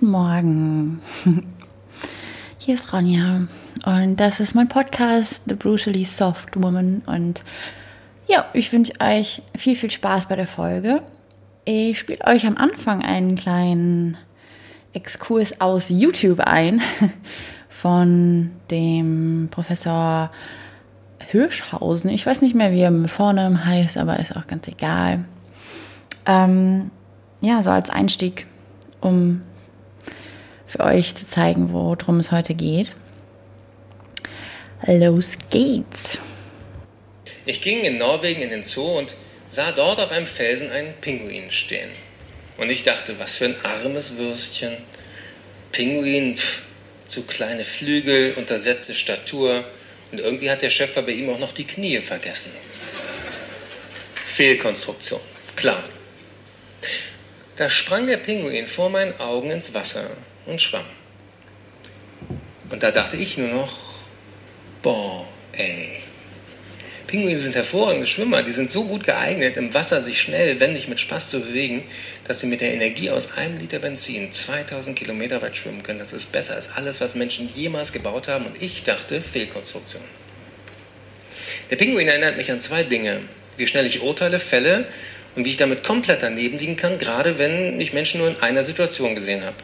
Guten Morgen. Hier ist Ronja und das ist mein Podcast The Brutally Soft Woman und ja, ich wünsche euch viel, viel Spaß bei der Folge. Ich spiele euch am Anfang einen kleinen Exkurs aus YouTube ein von dem Professor Hirschhausen. Ich weiß nicht mehr, wie er mit Vornamen heißt, aber ist auch ganz egal. Ähm, ja, so als Einstieg, um für euch zu zeigen, worum es heute geht. Los geht's! Ich ging in Norwegen in den Zoo und sah dort auf einem Felsen einen Pinguin stehen. Und ich dachte, was für ein armes Würstchen. Pinguin, pff, zu kleine Flügel, untersetzte Statur. Und irgendwie hat der Schöpfer bei ihm auch noch die Knie vergessen. Fehlkonstruktion, klar. Da sprang der Pinguin vor meinen Augen ins Wasser und schwamm. Und da dachte ich nur noch, boah, ey. Pinguine sind hervorragende Schwimmer, die sind so gut geeignet, im Wasser sich schnell, wendig mit Spaß zu bewegen, dass sie mit der Energie aus einem Liter Benzin 2000 Kilometer weit schwimmen können. Das ist besser als alles, was Menschen jemals gebaut haben und ich dachte Fehlkonstruktion. Der Pinguin erinnert mich an zwei Dinge. Wie schnell ich urteile, fälle und wie ich damit komplett daneben liegen kann, gerade wenn ich Menschen nur in einer Situation gesehen habe.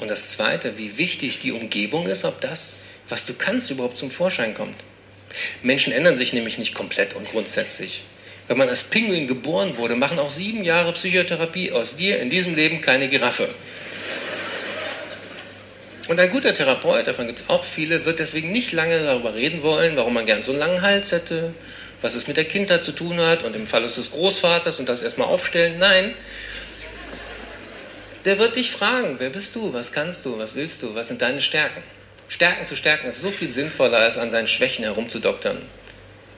Und das Zweite, wie wichtig die Umgebung ist, ob das, was du kannst, überhaupt zum Vorschein kommt. Menschen ändern sich nämlich nicht komplett und grundsätzlich. Wenn man als Pinguin geboren wurde, machen auch sieben Jahre Psychotherapie aus dir in diesem Leben keine Giraffe. Und ein guter Therapeut, davon gibt es auch viele, wird deswegen nicht lange darüber reden wollen, warum man gern so einen langen Hals hätte, was es mit der Kindheit zu tun hat und im Fall des Großvaters und das erstmal aufstellen. Nein, der wird dich fragen, wer bist du, was kannst du, was willst du, was sind deine Stärken. Stärken zu stärken ist so viel sinnvoller, als an seinen Schwächen herumzudoktern.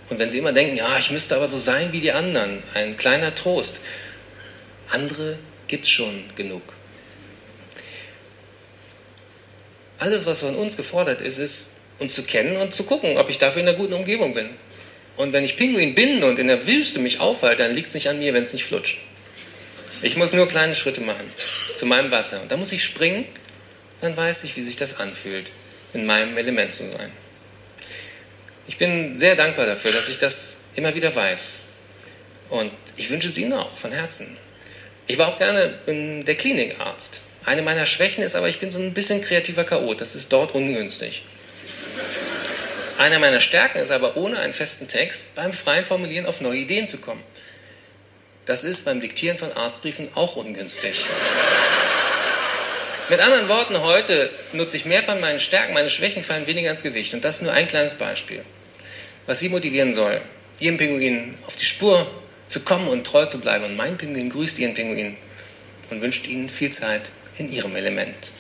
Und wenn Sie immer denken, ja, ich müsste aber so sein wie die anderen, ein kleiner Trost. Andere gibt es schon genug. Alles, was von uns gefordert ist, ist, uns zu kennen und zu gucken, ob ich dafür in einer guten Umgebung bin. Und wenn ich Pinguin bin und in der Wüste mich aufhalte, dann liegt es nicht an mir, wenn es nicht flutscht. Ich muss nur kleine Schritte machen zu meinem Wasser. Und da muss ich springen, dann weiß ich, wie sich das anfühlt, in meinem Element zu sein. Ich bin sehr dankbar dafür, dass ich das immer wieder weiß. Und ich wünsche es Ihnen auch von Herzen. Ich war auch gerne der Klinikarzt. Eine meiner Schwächen ist aber, ich bin so ein bisschen kreativer Chaot. Das ist dort ungünstig. Eine meiner Stärken ist aber, ohne einen festen Text beim freien Formulieren auf neue Ideen zu kommen. Das ist beim Diktieren von Arztbriefen auch ungünstig. Mit anderen Worten, heute nutze ich mehr von meinen Stärken, meine Schwächen fallen weniger ins Gewicht. Und das ist nur ein kleines Beispiel, was Sie motivieren soll, Ihrem Pinguin auf die Spur zu kommen und treu zu bleiben. Und mein Pinguin grüßt Ihren Pinguin und wünscht Ihnen viel Zeit in Ihrem Element.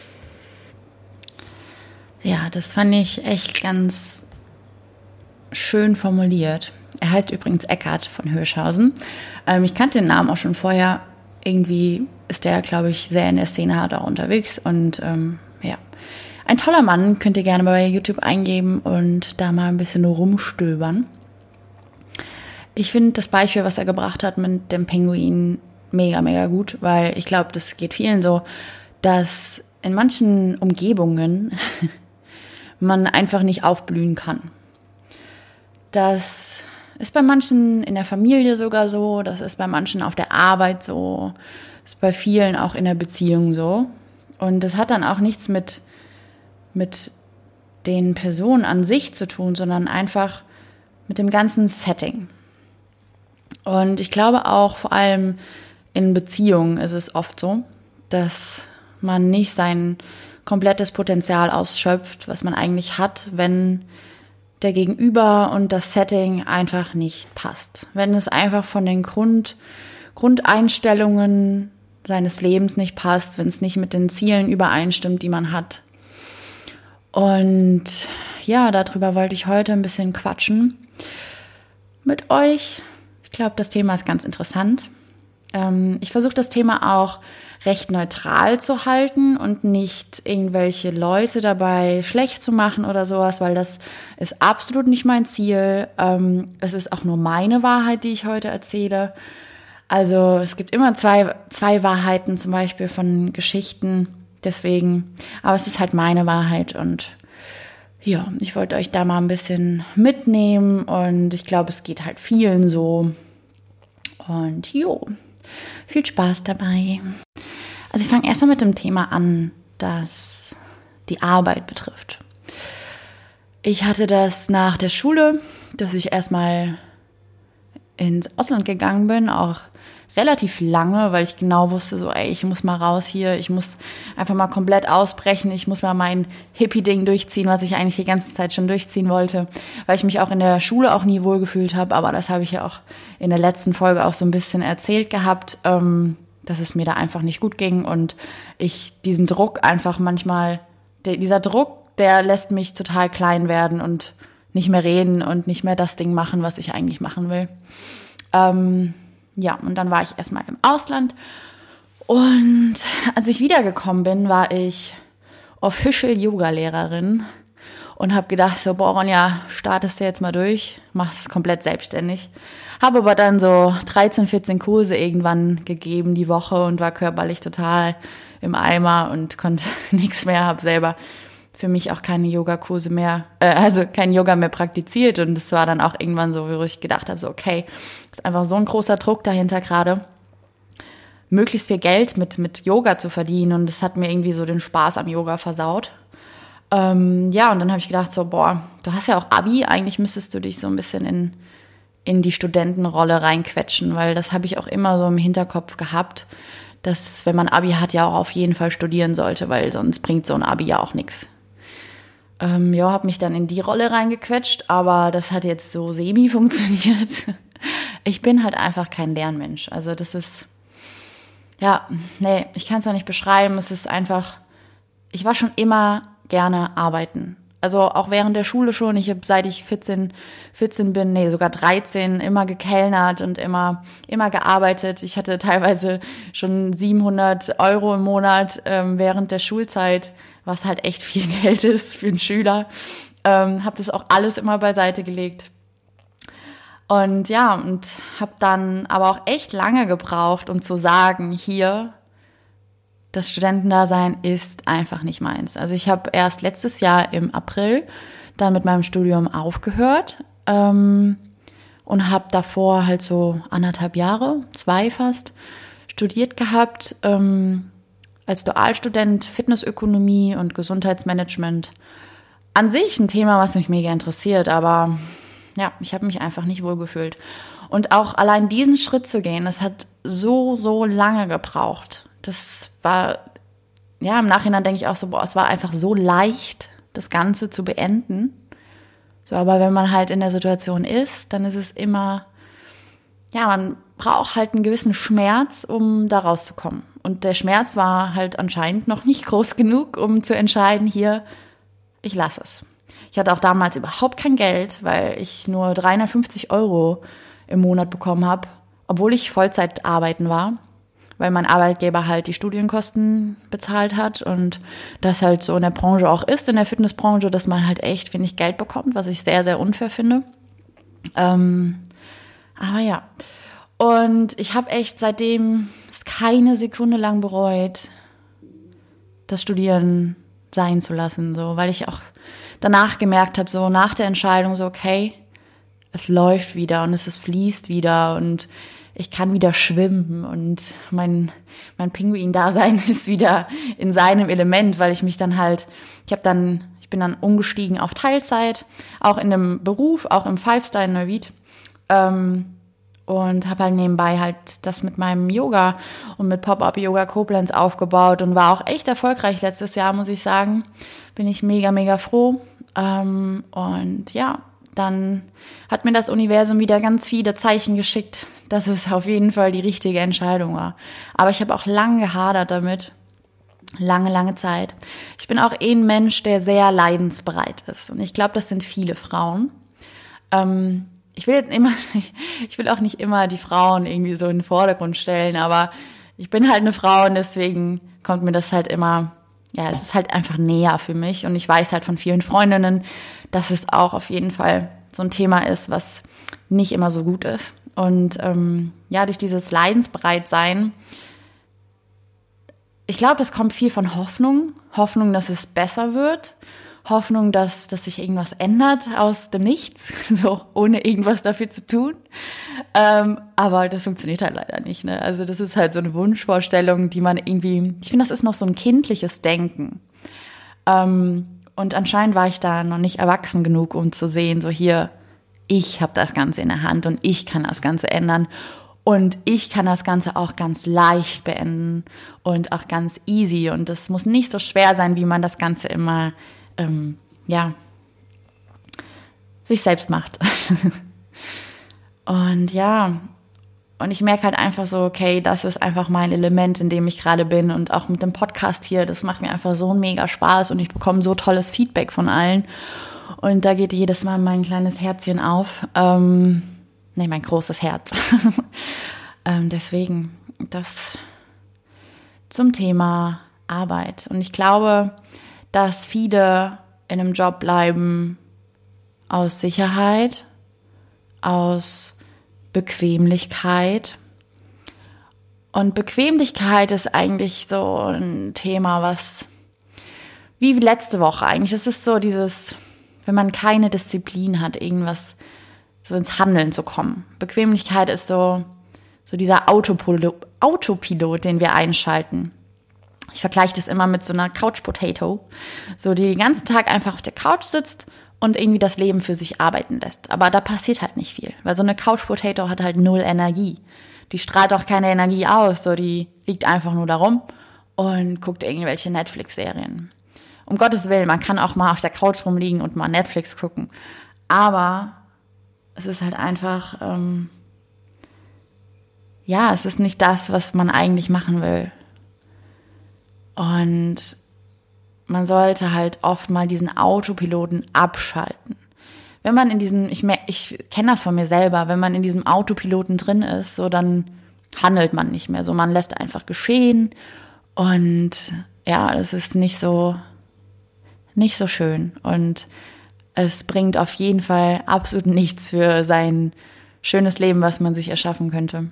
Ja, das fand ich echt ganz schön formuliert. Er heißt übrigens Eckart von Hirschhausen. Ähm, ich kannte den Namen auch schon vorher. Irgendwie ist der, glaube ich, sehr in der Szene da unterwegs. Und ähm, ja, ein toller Mann. Könnt ihr gerne bei YouTube eingeben und da mal ein bisschen rumstöbern. Ich finde das Beispiel, was er gebracht hat mit dem Pinguin, mega, mega gut, weil ich glaube, das geht vielen so, dass in manchen Umgebungen man einfach nicht aufblühen kann. Das ist bei manchen in der Familie sogar so, das ist bei manchen auf der Arbeit so, ist bei vielen auch in der Beziehung so. Und das hat dann auch nichts mit, mit den Personen an sich zu tun, sondern einfach mit dem ganzen Setting. Und ich glaube auch vor allem in Beziehungen ist es oft so, dass man nicht sein komplettes Potenzial ausschöpft, was man eigentlich hat, wenn der Gegenüber und das Setting einfach nicht passt. Wenn es einfach von den Grund, Grundeinstellungen seines Lebens nicht passt, wenn es nicht mit den Zielen übereinstimmt, die man hat. Und ja, darüber wollte ich heute ein bisschen quatschen mit euch. Ich glaube, das Thema ist ganz interessant. Ähm, ich versuche das Thema auch recht neutral zu halten und nicht irgendwelche Leute dabei schlecht zu machen oder sowas, weil das ist absolut nicht mein Ziel. Ähm, es ist auch nur meine Wahrheit, die ich heute erzähle. Also es gibt immer zwei, zwei Wahrheiten zum Beispiel von Geschichten. Deswegen, aber es ist halt meine Wahrheit und ja, ich wollte euch da mal ein bisschen mitnehmen und ich glaube, es geht halt vielen so. Und jo, viel Spaß dabei. Also ich fange erstmal mit dem Thema an, das die Arbeit betrifft. Ich hatte das nach der Schule, dass ich erstmal ins Ausland gegangen bin, auch relativ lange, weil ich genau wusste, so, ey, ich muss mal raus hier, ich muss einfach mal komplett ausbrechen, ich muss mal mein Hippie-Ding durchziehen, was ich eigentlich die ganze Zeit schon durchziehen wollte, weil ich mich auch in der Schule auch nie wohlgefühlt habe, aber das habe ich ja auch in der letzten Folge auch so ein bisschen erzählt gehabt, ähm, dass es mir da einfach nicht gut ging und ich diesen Druck einfach manchmal, der, dieser Druck, der lässt mich total klein werden und nicht mehr reden und nicht mehr das Ding machen, was ich eigentlich machen will. Ähm, ja, und dann war ich erstmal im Ausland. Und als ich wiedergekommen bin, war ich Official Yoga-Lehrerin und habe gedacht, so, boah, Ronja, startest du jetzt mal durch, machst es komplett selbstständig. Habe aber dann so 13, 14 Kurse irgendwann gegeben die Woche und war körperlich total im Eimer und konnte nichts mehr, habe selber für mich auch keine Yogakurse mehr, äh, also kein Yoga mehr praktiziert. Und es war dann auch irgendwann so, wo ich gedacht habe, so okay, ist einfach so ein großer Druck dahinter gerade, möglichst viel Geld mit, mit Yoga zu verdienen. Und das hat mir irgendwie so den Spaß am Yoga versaut. Ähm, ja, und dann habe ich gedacht, so, boah, du hast ja auch Abi, eigentlich müsstest du dich so ein bisschen in, in die Studentenrolle reinquetschen, weil das habe ich auch immer so im Hinterkopf gehabt, dass wenn man Abi hat, ja auch auf jeden Fall studieren sollte, weil sonst bringt so ein Abi ja auch nichts. Ähm, ja, habe mich dann in die Rolle reingequetscht, aber das hat jetzt so semi funktioniert. Ich bin halt einfach kein Lernmensch. Also das ist, ja, nee, ich kann es noch nicht beschreiben. Es ist einfach, ich war schon immer gerne arbeiten. Also auch während der Schule schon. Ich habe seit ich 14, 14 bin, nee, sogar 13, immer gekellnert und immer, immer gearbeitet. Ich hatte teilweise schon 700 Euro im Monat ähm, während der Schulzeit was halt echt viel Geld ist für einen Schüler. Ähm, habe das auch alles immer beiseite gelegt. Und ja, und habe dann aber auch echt lange gebraucht, um zu sagen, hier, das Studentendasein ist einfach nicht meins. Also ich habe erst letztes Jahr im April dann mit meinem Studium aufgehört ähm, und habe davor halt so anderthalb Jahre, zwei fast, studiert gehabt. Ähm, als Dualstudent Fitnessökonomie und Gesundheitsmanagement an sich ein Thema, was mich mega interessiert, aber ja, ich habe mich einfach nicht wohlgefühlt. Und auch allein diesen Schritt zu gehen, das hat so, so lange gebraucht. Das war, ja, im Nachhinein denke ich auch so, boah, es war einfach so leicht, das Ganze zu beenden. So, aber wenn man halt in der Situation ist, dann ist es immer, ja, man braucht halt einen gewissen Schmerz, um da rauszukommen. Und der Schmerz war halt anscheinend noch nicht groß genug, um zu entscheiden, hier, ich lasse es. Ich hatte auch damals überhaupt kein Geld, weil ich nur 350 Euro im Monat bekommen habe, obwohl ich Vollzeit arbeiten war, weil mein Arbeitgeber halt die Studienkosten bezahlt hat und das halt so in der Branche auch ist, in der Fitnessbranche, dass man halt echt wenig Geld bekommt, was ich sehr, sehr unfair finde. Ähm, aber ja, und ich habe echt seitdem keine Sekunde lang bereut, das Studieren sein zu lassen, so, weil ich auch danach gemerkt habe, so nach der Entscheidung, so, okay, es läuft wieder und es ist, fließt wieder und ich kann wieder schwimmen und mein, mein Pinguin-Dasein ist wieder in seinem Element, weil ich mich dann halt, ich habe dann, ich bin dann umgestiegen auf Teilzeit, auch in einem Beruf, auch im Five-Star in Neuwied. Ähm, und habe halt nebenbei halt das mit meinem Yoga und mit Pop-Up Yoga Koblenz aufgebaut und war auch echt erfolgreich letztes Jahr, muss ich sagen. Bin ich mega, mega froh. Ähm, und ja, dann hat mir das Universum wieder ganz viele Zeichen geschickt, dass es auf jeden Fall die richtige Entscheidung war. Aber ich habe auch lange gehadert damit. Lange, lange Zeit. Ich bin auch eh ein Mensch, der sehr leidensbereit ist. Und ich glaube, das sind viele Frauen. Ähm, ich will jetzt immer, ich will auch nicht immer die Frauen irgendwie so in den Vordergrund stellen, aber ich bin halt eine Frau und deswegen kommt mir das halt immer, ja, es ist halt einfach näher für mich und ich weiß halt von vielen Freundinnen, dass es auch auf jeden Fall so ein Thema ist, was nicht immer so gut ist. Und ähm, ja, durch dieses Leidensbereitsein ich glaube, das kommt viel von Hoffnung. Hoffnung, dass es besser wird. Hoffnung, dass, dass sich irgendwas ändert aus dem Nichts, so ohne irgendwas dafür zu tun. Ähm, aber das funktioniert halt leider nicht. Ne? Also das ist halt so eine Wunschvorstellung, die man irgendwie, ich finde, das ist noch so ein kindliches Denken. Ähm, und anscheinend war ich da noch nicht erwachsen genug, um zu sehen, so hier, ich habe das Ganze in der Hand und ich kann das Ganze ändern. Und ich kann das Ganze auch ganz leicht beenden und auch ganz easy. Und es muss nicht so schwer sein, wie man das Ganze immer, ähm, ja, sich selbst macht. und ja, und ich merke halt einfach so, okay, das ist einfach mein Element, in dem ich gerade bin. Und auch mit dem Podcast hier, das macht mir einfach so einen mega Spaß und ich bekomme so tolles Feedback von allen. Und da geht jedes Mal mein kleines Herzchen auf. Ähm, nee, mein großes Herz. ähm, deswegen, das zum Thema Arbeit. Und ich glaube, dass viele in einem Job bleiben aus Sicherheit, aus Bequemlichkeit. Und Bequemlichkeit ist eigentlich so ein Thema, was wie letzte Woche eigentlich, das ist so dieses, wenn man keine Disziplin hat, irgendwas so ins Handeln zu kommen. Bequemlichkeit ist so, so dieser Autopilot, Autopilot, den wir einschalten. Ich vergleiche das immer mit so einer Couch Potato, so die den ganzen Tag einfach auf der Couch sitzt und irgendwie das Leben für sich arbeiten lässt. Aber da passiert halt nicht viel, weil so eine Couch Potato hat halt null Energie. Die strahlt auch keine Energie aus, so die liegt einfach nur da rum und guckt irgendwelche Netflix-Serien. Um Gottes Willen, man kann auch mal auf der Couch rumliegen und mal Netflix gucken. Aber es ist halt einfach, ähm, ja, es ist nicht das, was man eigentlich machen will. Und man sollte halt oft mal diesen Autopiloten abschalten. Wenn man in diesem, ich, ich kenne das von mir selber, wenn man in diesem Autopiloten drin ist, so dann handelt man nicht mehr. So man lässt einfach geschehen und ja, das ist nicht so, nicht so schön. Und es bringt auf jeden Fall absolut nichts für sein schönes Leben, was man sich erschaffen könnte.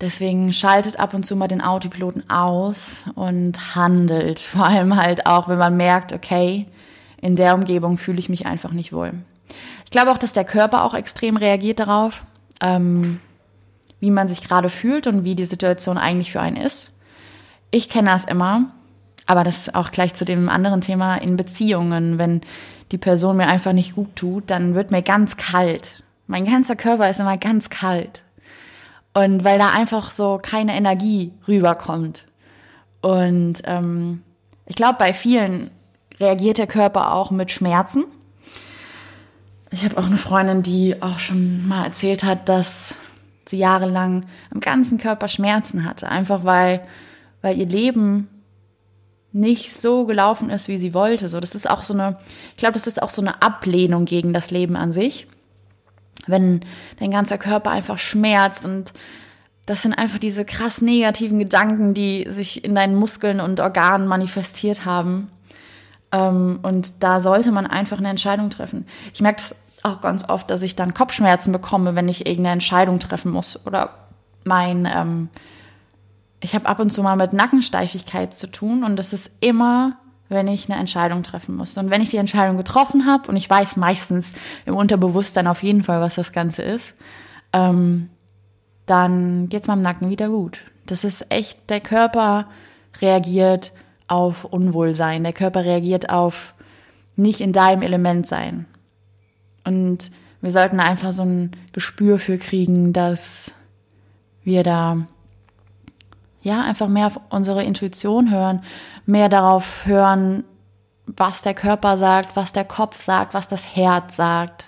Deswegen schaltet ab und zu mal den Autopiloten aus und handelt. Vor allem halt auch, wenn man merkt, okay, in der Umgebung fühle ich mich einfach nicht wohl. Ich glaube auch, dass der Körper auch extrem reagiert darauf, ähm, wie man sich gerade fühlt und wie die Situation eigentlich für einen ist. Ich kenne das immer, aber das auch gleich zu dem anderen Thema in Beziehungen. Wenn die Person mir einfach nicht gut tut, dann wird mir ganz kalt. Mein ganzer Körper ist immer ganz kalt. Und weil da einfach so keine Energie rüberkommt. Und ähm, ich glaube, bei vielen reagiert der Körper auch mit Schmerzen. Ich habe auch eine Freundin, die auch schon mal erzählt hat, dass sie jahrelang am ganzen Körper Schmerzen hatte. Einfach weil, weil ihr Leben nicht so gelaufen ist, wie sie wollte. So, das ist auch so eine, ich glaube, das ist auch so eine Ablehnung gegen das Leben an sich wenn dein ganzer Körper einfach schmerzt und das sind einfach diese krass negativen Gedanken, die sich in deinen Muskeln und Organen manifestiert haben. Ähm, und da sollte man einfach eine Entscheidung treffen. Ich merke das auch ganz oft, dass ich dann Kopfschmerzen bekomme, wenn ich irgendeine Entscheidung treffen muss. Oder mein, ähm, ich habe ab und zu mal mit Nackensteifigkeit zu tun und das ist immer wenn ich eine Entscheidung treffen muss. Und wenn ich die Entscheidung getroffen habe, und ich weiß meistens im Unterbewusstsein auf jeden Fall, was das Ganze ist, ähm, dann geht's meinem Nacken wieder gut. Das ist echt, der Körper reagiert auf Unwohlsein. Der Körper reagiert auf nicht in deinem Element sein. Und wir sollten einfach so ein Gespür für kriegen, dass wir da ja, einfach mehr auf unsere Intuition hören, mehr darauf hören, was der Körper sagt, was der Kopf sagt, was das Herz sagt.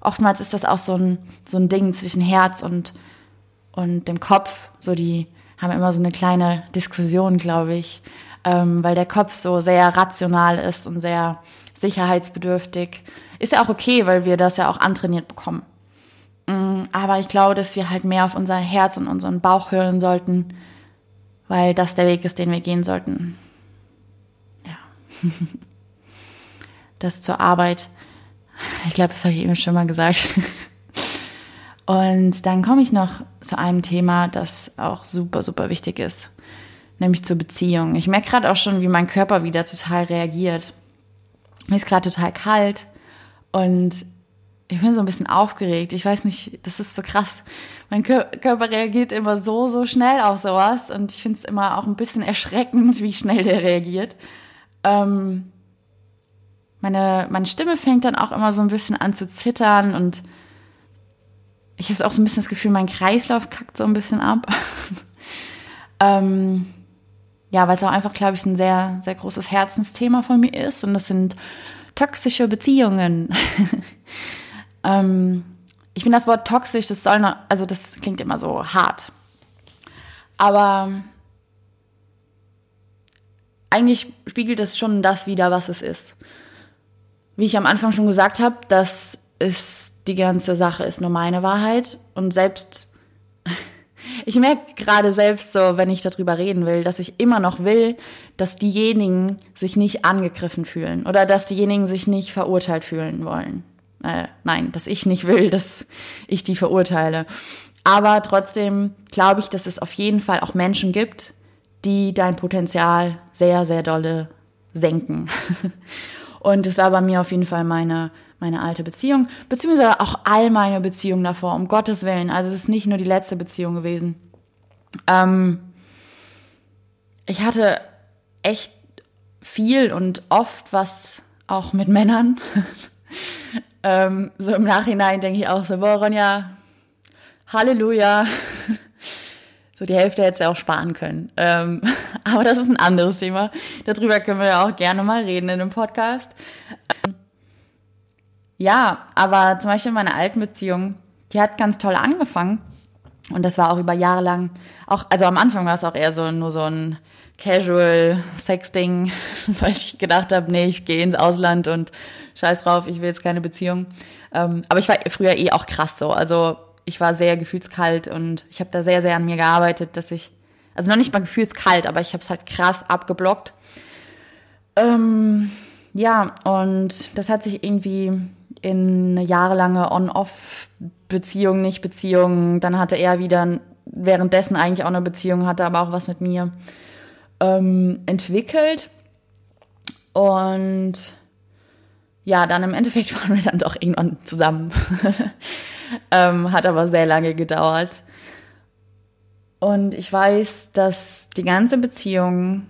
Oftmals ist das auch so ein, so ein Ding zwischen Herz und, und dem Kopf. So, die haben immer so eine kleine Diskussion, glaube ich, ähm, weil der Kopf so sehr rational ist und sehr sicherheitsbedürftig. Ist ja auch okay, weil wir das ja auch antrainiert bekommen. Mm, aber ich glaube, dass wir halt mehr auf unser Herz und unseren Bauch hören sollten, weil das der Weg ist, den wir gehen sollten. Ja. Das zur Arbeit. Ich glaube, das habe ich eben schon mal gesagt. Und dann komme ich noch zu einem Thema, das auch super, super wichtig ist. nämlich zur Beziehung. Ich merke gerade auch schon, wie mein Körper wieder total reagiert. Mir ist gerade total kalt und ich bin so ein bisschen aufgeregt. Ich weiß nicht, das ist so krass. Mein Körper reagiert immer so, so schnell auf sowas und ich finde es immer auch ein bisschen erschreckend, wie schnell der reagiert. Ähm, meine, meine Stimme fängt dann auch immer so ein bisschen an zu zittern und ich habe auch so ein bisschen das Gefühl, mein Kreislauf kackt so ein bisschen ab. ähm, ja, weil es auch einfach, glaube ich, ein sehr, sehr großes Herzensthema von mir ist und das sind toxische Beziehungen. ähm, ich finde das Wort toxisch, das soll noch, also das klingt immer so hart. Aber eigentlich spiegelt es schon das wieder, was es ist. Wie ich am Anfang schon gesagt habe, das ist die ganze Sache ist nur meine Wahrheit und selbst ich merke gerade selbst so, wenn ich darüber reden will, dass ich immer noch will, dass diejenigen sich nicht angegriffen fühlen oder dass diejenigen sich nicht verurteilt fühlen wollen. Äh, nein, dass ich nicht will, dass ich die verurteile. Aber trotzdem glaube ich, dass es auf jeden Fall auch Menschen gibt, die dein Potenzial sehr, sehr dolle senken. Und es war bei mir auf jeden Fall meine meine alte Beziehung, beziehungsweise auch all meine Beziehungen davor, um Gottes Willen. Also es ist nicht nur die letzte Beziehung gewesen. Ähm, ich hatte echt viel und oft was auch mit Männern. ähm, so im Nachhinein denke ich auch so, boah, Ronja, Halleluja. so die Hälfte hätte du auch sparen können. Ähm, aber das ist ein anderes Thema. Darüber können wir ja auch gerne mal reden in einem Podcast. Ähm, ja, aber zum Beispiel meine alten Beziehung, die hat ganz toll angefangen. Und das war auch über Jahre lang, auch, also am Anfang war es auch eher so nur so ein Casual Sexting, weil ich gedacht habe, nee, ich gehe ins Ausland und scheiß drauf, ich will jetzt keine Beziehung. Ähm, aber ich war früher eh auch krass so. Also ich war sehr gefühlskalt und ich habe da sehr, sehr an mir gearbeitet, dass ich, also noch nicht mal gefühlskalt, aber ich habe es halt krass abgeblockt. Ähm, ja, und das hat sich irgendwie in eine jahrelange On-Off-Beziehung, nicht Beziehung. Dann hatte er wieder währenddessen eigentlich auch eine Beziehung, hatte aber auch was mit mir ähm, entwickelt. Und ja, dann im Endeffekt waren wir dann doch irgendwann zusammen. ähm, hat aber sehr lange gedauert. Und ich weiß, dass die ganze Beziehung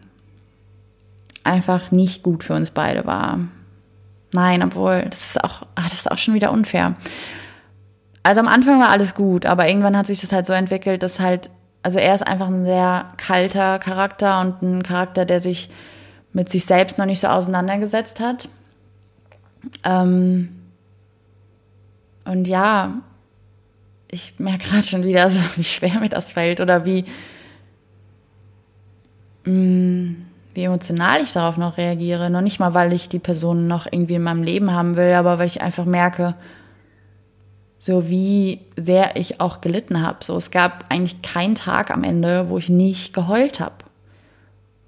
einfach nicht gut für uns beide war. Nein, obwohl, das ist auch, ach, das ist auch schon wieder unfair. Also am Anfang war alles gut, aber irgendwann hat sich das halt so entwickelt, dass halt, also er ist einfach ein sehr kalter Charakter und ein Charakter, der sich mit sich selbst noch nicht so auseinandergesetzt hat. Ähm und ja, ich merke gerade schon wieder so, wie schwer mir das fällt oder wie, mh, mm, wie emotional ich darauf noch reagiere. Noch nicht mal, weil ich die Person noch irgendwie in meinem Leben haben will, aber weil ich einfach merke, so wie sehr ich auch gelitten habe. So, es gab eigentlich keinen Tag am Ende, wo ich nicht geheult habe.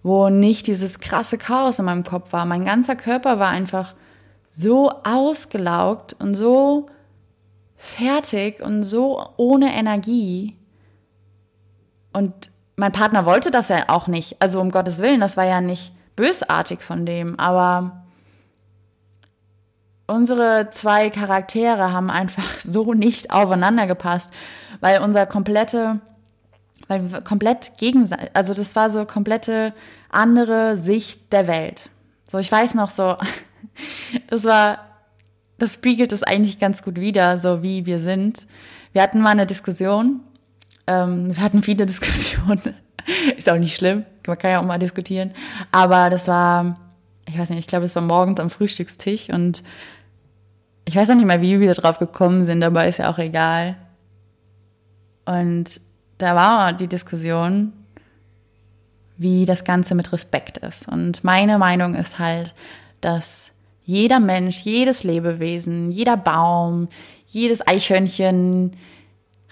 Wo nicht dieses krasse Chaos in meinem Kopf war. Mein ganzer Körper war einfach so ausgelaugt und so fertig und so ohne Energie. Und mein Partner wollte das ja auch nicht. Also um Gottes Willen, das war ja nicht bösartig von dem, aber unsere zwei Charaktere haben einfach so nicht aufeinander gepasst, weil unser komplette, weil wir komplett gegenseitig, also das war so komplette andere Sicht der Welt. So, ich weiß noch so, das war, das spiegelt es eigentlich ganz gut wider, so wie wir sind. Wir hatten mal eine Diskussion ähm, wir hatten viele Diskussionen. Ist auch nicht schlimm. Man kann ja auch mal diskutieren. Aber das war, ich weiß nicht, ich glaube, es war morgens am Frühstückstisch und ich weiß auch nicht mehr, wie wir drauf gekommen sind, aber ist ja auch egal. Und da war die Diskussion, wie das Ganze mit Respekt ist. Und meine Meinung ist halt, dass jeder Mensch, jedes Lebewesen, jeder Baum, jedes Eichhörnchen,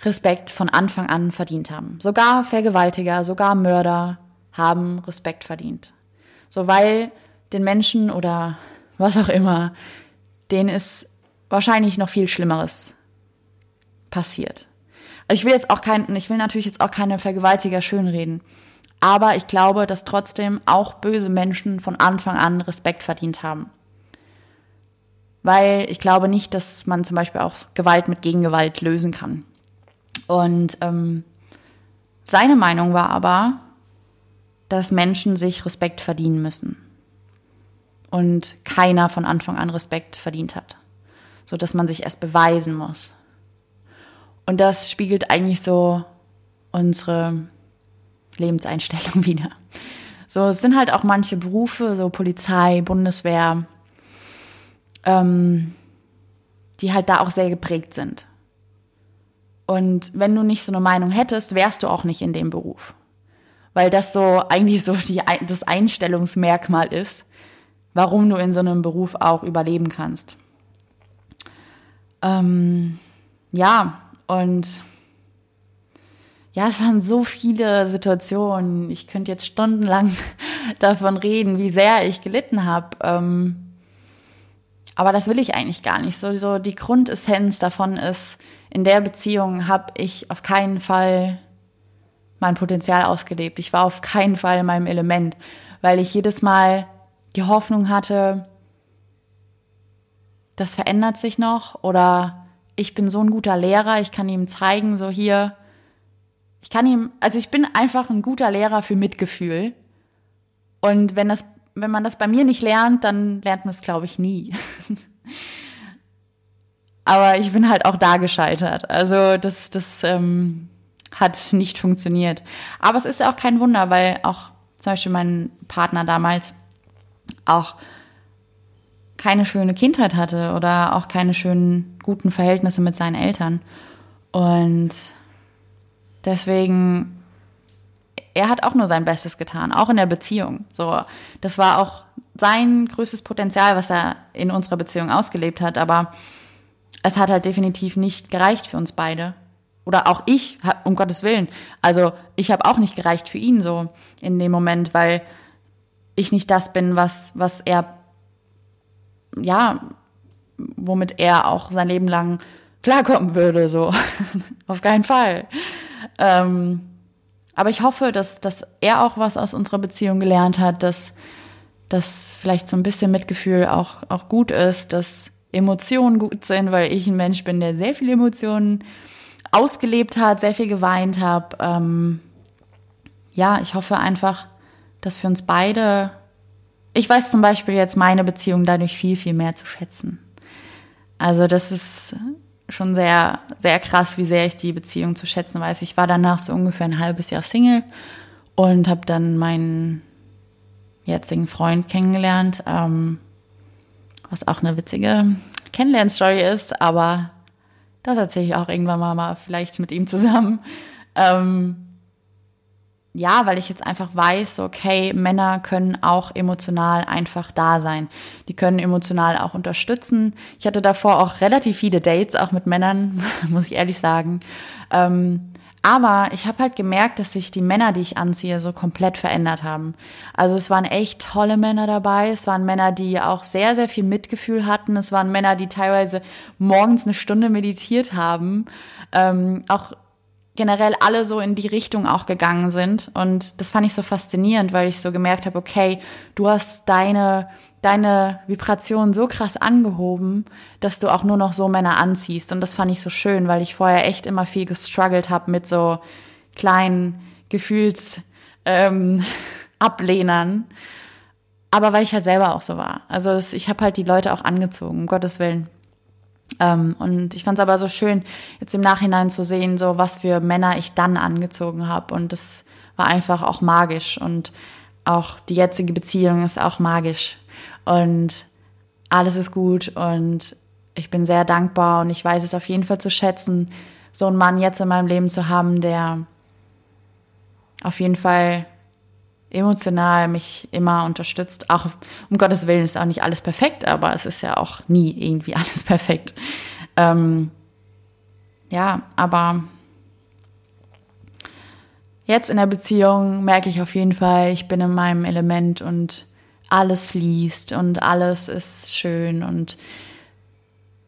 Respekt von Anfang an verdient haben. Sogar Vergewaltiger, sogar Mörder haben Respekt verdient. So weil den Menschen oder was auch immer, denen ist wahrscheinlich noch viel Schlimmeres passiert. Also ich will jetzt auch kein, ich will natürlich jetzt auch keine Vergewaltiger schönreden. Aber ich glaube, dass trotzdem auch böse Menschen von Anfang an Respekt verdient haben. Weil ich glaube nicht, dass man zum Beispiel auch Gewalt mit Gegengewalt lösen kann. Und ähm, seine Meinung war aber, dass Menschen sich Respekt verdienen müssen. Und keiner von Anfang an Respekt verdient hat. So dass man sich erst beweisen muss. Und das spiegelt eigentlich so unsere Lebenseinstellung wieder. So, es sind halt auch manche Berufe, so Polizei, Bundeswehr, ähm, die halt da auch sehr geprägt sind. Und wenn du nicht so eine Meinung hättest, wärst du auch nicht in dem Beruf. Weil das so eigentlich so die, das Einstellungsmerkmal ist, warum du in so einem Beruf auch überleben kannst. Ähm, ja, und ja, es waren so viele Situationen. Ich könnte jetzt stundenlang davon reden, wie sehr ich gelitten habe. Ähm, aber das will ich eigentlich gar nicht. So, so die Grundessenz davon ist, in der Beziehung habe ich auf keinen Fall mein Potenzial ausgelebt. Ich war auf keinen Fall in meinem Element, weil ich jedes Mal die Hoffnung hatte, das verändert sich noch oder ich bin so ein guter Lehrer, ich kann ihm zeigen, so hier, ich kann ihm, also ich bin einfach ein guter Lehrer für Mitgefühl. Und wenn das wenn man das bei mir nicht lernt, dann lernt man es, glaube ich, nie. Aber ich bin halt auch da gescheitert. Also das, das ähm, hat nicht funktioniert. Aber es ist ja auch kein Wunder, weil auch zum Beispiel mein Partner damals auch keine schöne Kindheit hatte oder auch keine schönen, guten Verhältnisse mit seinen Eltern. Und deswegen er hat auch nur sein Bestes getan, auch in der Beziehung. So, das war auch sein größtes Potenzial, was er in unserer Beziehung ausgelebt hat, aber es hat halt definitiv nicht gereicht für uns beide. Oder auch ich, um Gottes Willen. Also ich habe auch nicht gereicht für ihn so in dem Moment, weil ich nicht das bin, was, was er, ja, womit er auch sein Leben lang klarkommen würde, so. Auf keinen Fall. Ähm, aber ich hoffe, dass, dass er auch was aus unserer Beziehung gelernt hat, dass, dass vielleicht so ein bisschen Mitgefühl auch, auch gut ist, dass Emotionen gut sind, weil ich ein Mensch bin, der sehr viele Emotionen ausgelebt hat, sehr viel geweint hat. Ähm, ja, ich hoffe einfach, dass für uns beide, ich weiß zum Beispiel jetzt meine Beziehung dadurch viel, viel mehr zu schätzen. Also das ist schon sehr, sehr krass, wie sehr ich die Beziehung zu schätzen weiß. Ich war danach so ungefähr ein halbes Jahr Single und habe dann meinen jetzigen Freund kennengelernt, ähm, was auch eine witzige Kennenlernstory ist, aber das erzähle ich auch irgendwann mal, mal vielleicht mit ihm zusammen. Ähm, ja, weil ich jetzt einfach weiß, okay, Männer können auch emotional einfach da sein. Die können emotional auch unterstützen. Ich hatte davor auch relativ viele Dates, auch mit Männern, muss ich ehrlich sagen. Ähm, aber ich habe halt gemerkt, dass sich die Männer, die ich anziehe, so komplett verändert haben. Also es waren echt tolle Männer dabei. Es waren Männer, die auch sehr, sehr viel Mitgefühl hatten. Es waren Männer, die teilweise morgens eine Stunde meditiert haben. Ähm, auch generell alle so in die Richtung auch gegangen sind. Und das fand ich so faszinierend, weil ich so gemerkt habe, okay, du hast deine, deine Vibration so krass angehoben, dass du auch nur noch so Männer anziehst. Und das fand ich so schön, weil ich vorher echt immer viel gestruggelt habe mit so kleinen Gefühls ähm, Ablehnern. Aber weil ich halt selber auch so war. Also ich habe halt die Leute auch angezogen, um Gottes Willen. Ähm, und ich fand es aber so schön, jetzt im Nachhinein zu sehen, so was für Männer ich dann angezogen habe. Und das war einfach auch magisch. Und auch die jetzige Beziehung ist auch magisch. Und alles ist gut. Und ich bin sehr dankbar und ich weiß es auf jeden Fall zu schätzen, so einen Mann jetzt in meinem Leben zu haben, der auf jeden Fall emotional mich immer unterstützt. Auch um Gottes Willen ist auch nicht alles perfekt, aber es ist ja auch nie irgendwie alles perfekt. Ähm, ja, aber jetzt in der Beziehung merke ich auf jeden Fall, ich bin in meinem Element und alles fließt und alles ist schön und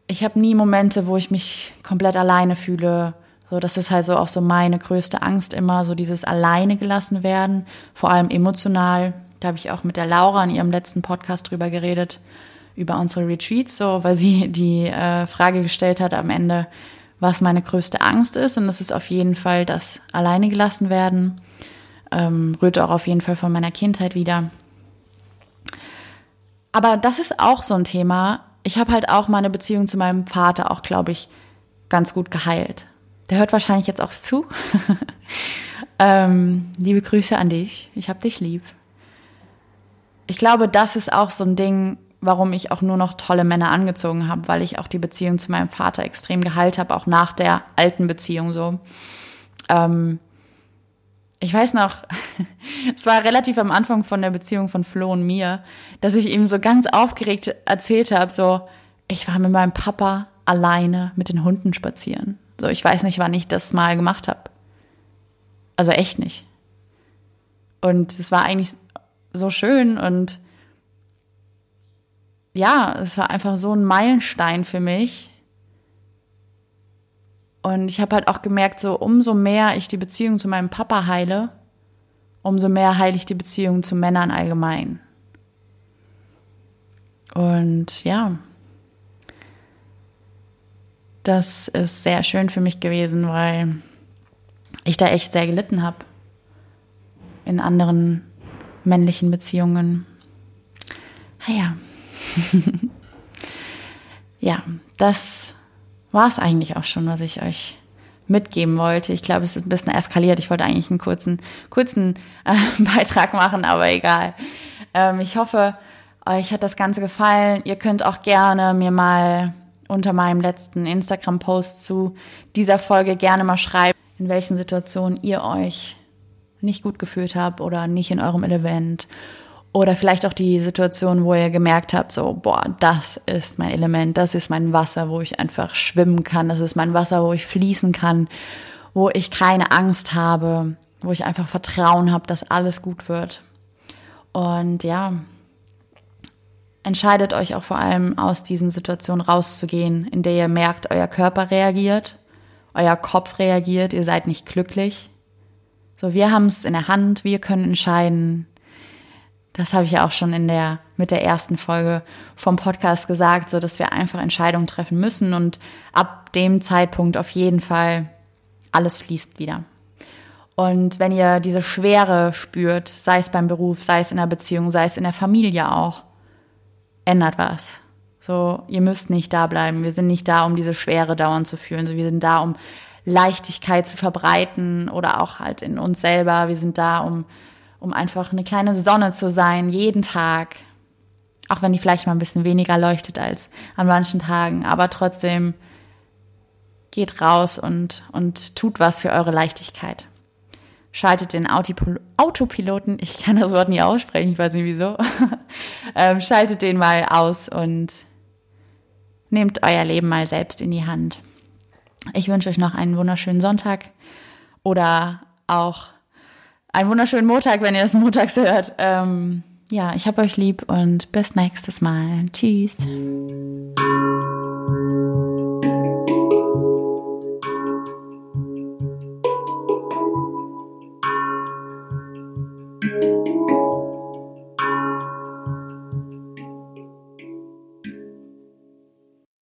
ich habe nie Momente, wo ich mich komplett alleine fühle, So, das ist halt so auch so meine größte Angst immer, so dieses alleine gelassen werden, vor allem emotional. Da habe ich auch mit der Laura in ihrem letzten Podcast drüber geredet, über unsere Retreats, so, weil sie die äh, Frage gestellt hat am Ende, was meine größte Angst ist. Und das ist auf jeden Fall das alleine gelassen werden. Ähm, rührt auch auf jeden Fall von meiner Kindheit wieder. Aber das ist auch so ein Thema. Ich habe halt auch meine Beziehung zu meinem Vater auch, glaube ich, ganz gut geheilt. Der hört wahrscheinlich jetzt auch zu. ähm, liebe Grüße an dich. Ich habe dich lieb. Ich glaube, das ist auch so ein Ding, warum ich auch nur noch tolle Männer angezogen habe, weil ich auch die Beziehung zu meinem Vater extrem geheilt habe, auch nach der alten Beziehung so. Ähm, ich weiß noch, es war relativ am Anfang von der Beziehung von Flo und mir, dass ich ihm so ganz aufgeregt erzählt habe, so, ich war mit meinem Papa alleine mit den Hunden spazieren. So, ich weiß nicht, wann ich das mal gemacht habe. Also echt nicht. Und es war eigentlich so schön und ja, es war einfach so ein Meilenstein für mich. Und ich habe halt auch gemerkt, so umso mehr ich die Beziehung zu meinem Papa heile, umso mehr heile ich die Beziehung zu Männern allgemein. Und ja, das ist sehr schön für mich gewesen, weil ich da echt sehr gelitten habe in anderen männlichen Beziehungen. Naja. ja, das war es eigentlich auch schon, was ich euch mitgeben wollte. Ich glaube, es ist ein bisschen eskaliert. Ich wollte eigentlich einen kurzen, kurzen äh, Beitrag machen, aber egal. Ähm, ich hoffe, euch hat das Ganze gefallen. Ihr könnt auch gerne mir mal unter meinem letzten Instagram-Post zu dieser Folge gerne mal schreiben, in welchen Situationen ihr euch nicht gut gefühlt habt oder nicht in eurem Element oder vielleicht auch die Situation, wo ihr gemerkt habt, so, boah, das ist mein Element, das ist mein Wasser, wo ich einfach schwimmen kann, das ist mein Wasser, wo ich fließen kann, wo ich keine Angst habe, wo ich einfach Vertrauen habe, dass alles gut wird. Und ja, entscheidet euch auch vor allem aus diesen Situationen rauszugehen, in der ihr merkt, euer Körper reagiert, euer Kopf reagiert, ihr seid nicht glücklich. So, wir haben es in der Hand, wir können entscheiden, das habe ich ja auch schon in der, mit der ersten Folge vom Podcast gesagt, so dass wir einfach Entscheidungen treffen müssen und ab dem Zeitpunkt auf jeden Fall alles fließt wieder. Und wenn ihr diese Schwere spürt, sei es beim Beruf, sei es in der Beziehung, sei es in der Familie auch, ändert was. So, ihr müsst nicht da bleiben. Wir sind nicht da, um diese Schwere dauernd zu fühlen. So, wir sind da, um Leichtigkeit zu verbreiten oder auch halt in uns selber. Wir sind da, um um einfach eine kleine Sonne zu sein, jeden Tag. Auch wenn die vielleicht mal ein bisschen weniger leuchtet als an manchen Tagen, aber trotzdem geht raus und, und tut was für eure Leichtigkeit. Schaltet den Autopiloten, ich kann das Wort nie aussprechen, ich weiß nicht wieso, ähm, schaltet den mal aus und nehmt euer Leben mal selbst in die Hand. Ich wünsche euch noch einen wunderschönen Sonntag oder auch einen wunderschönen Montag, wenn ihr das montags hört. Ähm, ja, ich habe euch lieb und bis nächstes Mal. Tschüss.